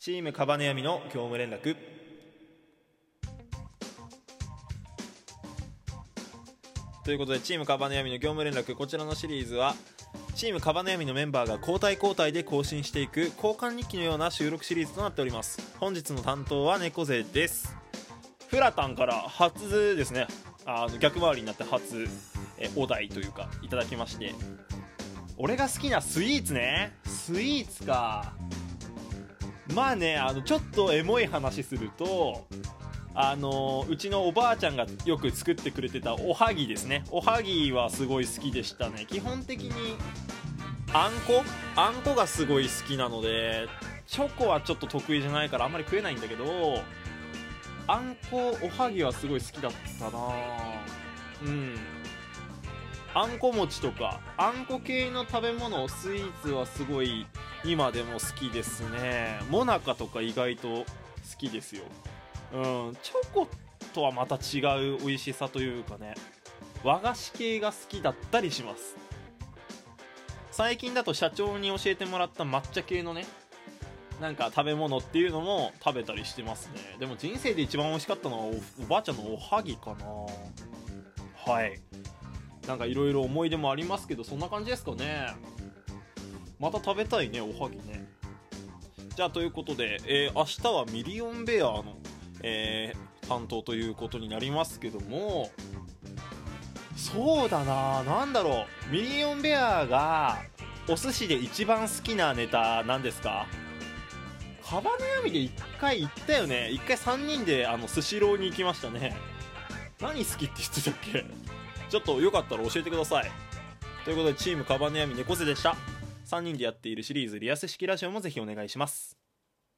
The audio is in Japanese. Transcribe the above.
チームカバネヤミの業務連絡。ということでチームカバネヤミの業務連絡こちらのシリーズはチームカバネヤミのメンバーが交代交代で更新していく交換日記のような収録シリーズとなっております。本日の担当は猫背です。フラタンから初ですね。あの逆回りになって初えお題というかいただきまして。俺が好きなスイーツね。スイーツか。まあねあのちょっとエモい話するとあのうちのおばあちゃんがよく作ってくれてたおはぎですね。おはぎはすごい好きでしたね。基本的にあんこ？あんこがすごい好きなのでチョコはちょっと得意じゃないからあんまり食えないんだけどあんこおはぎはすごい好きだったな。うん。あんこ餅とかあんこ系の食べ物スイーツはすごい今でも好きですね。もなかとか意外と好きですよ。うんチョコとはまた違う美味しさというかね。和菓子系が好きだったりします。最近だと社長に教えてもらった抹茶系のねなんか食べ物っていうのも食べたりしてますね。でも人生で一番美味しかったのはおおばあちゃんのおはぎかな。はい。なんかいろいろ思い出もありますけどそんな感じですかね。また食べたいねおはぎね。じゃあということで、えー、明日はミリオンベアの、えー、担当ということになりますけども。そうだな何だろう。ミリオンベアがお寿司で一番好きなネタなんですか？カバネヤミで1回行ったよね。1回3人であのスシローに行きましたね。何好きって言ってたっけ？ちょっとよかったら教えてください。ということでチームカバネヤミ猫背でした。3人でやっているシリーズリアス式ラジオもぜひお願いします。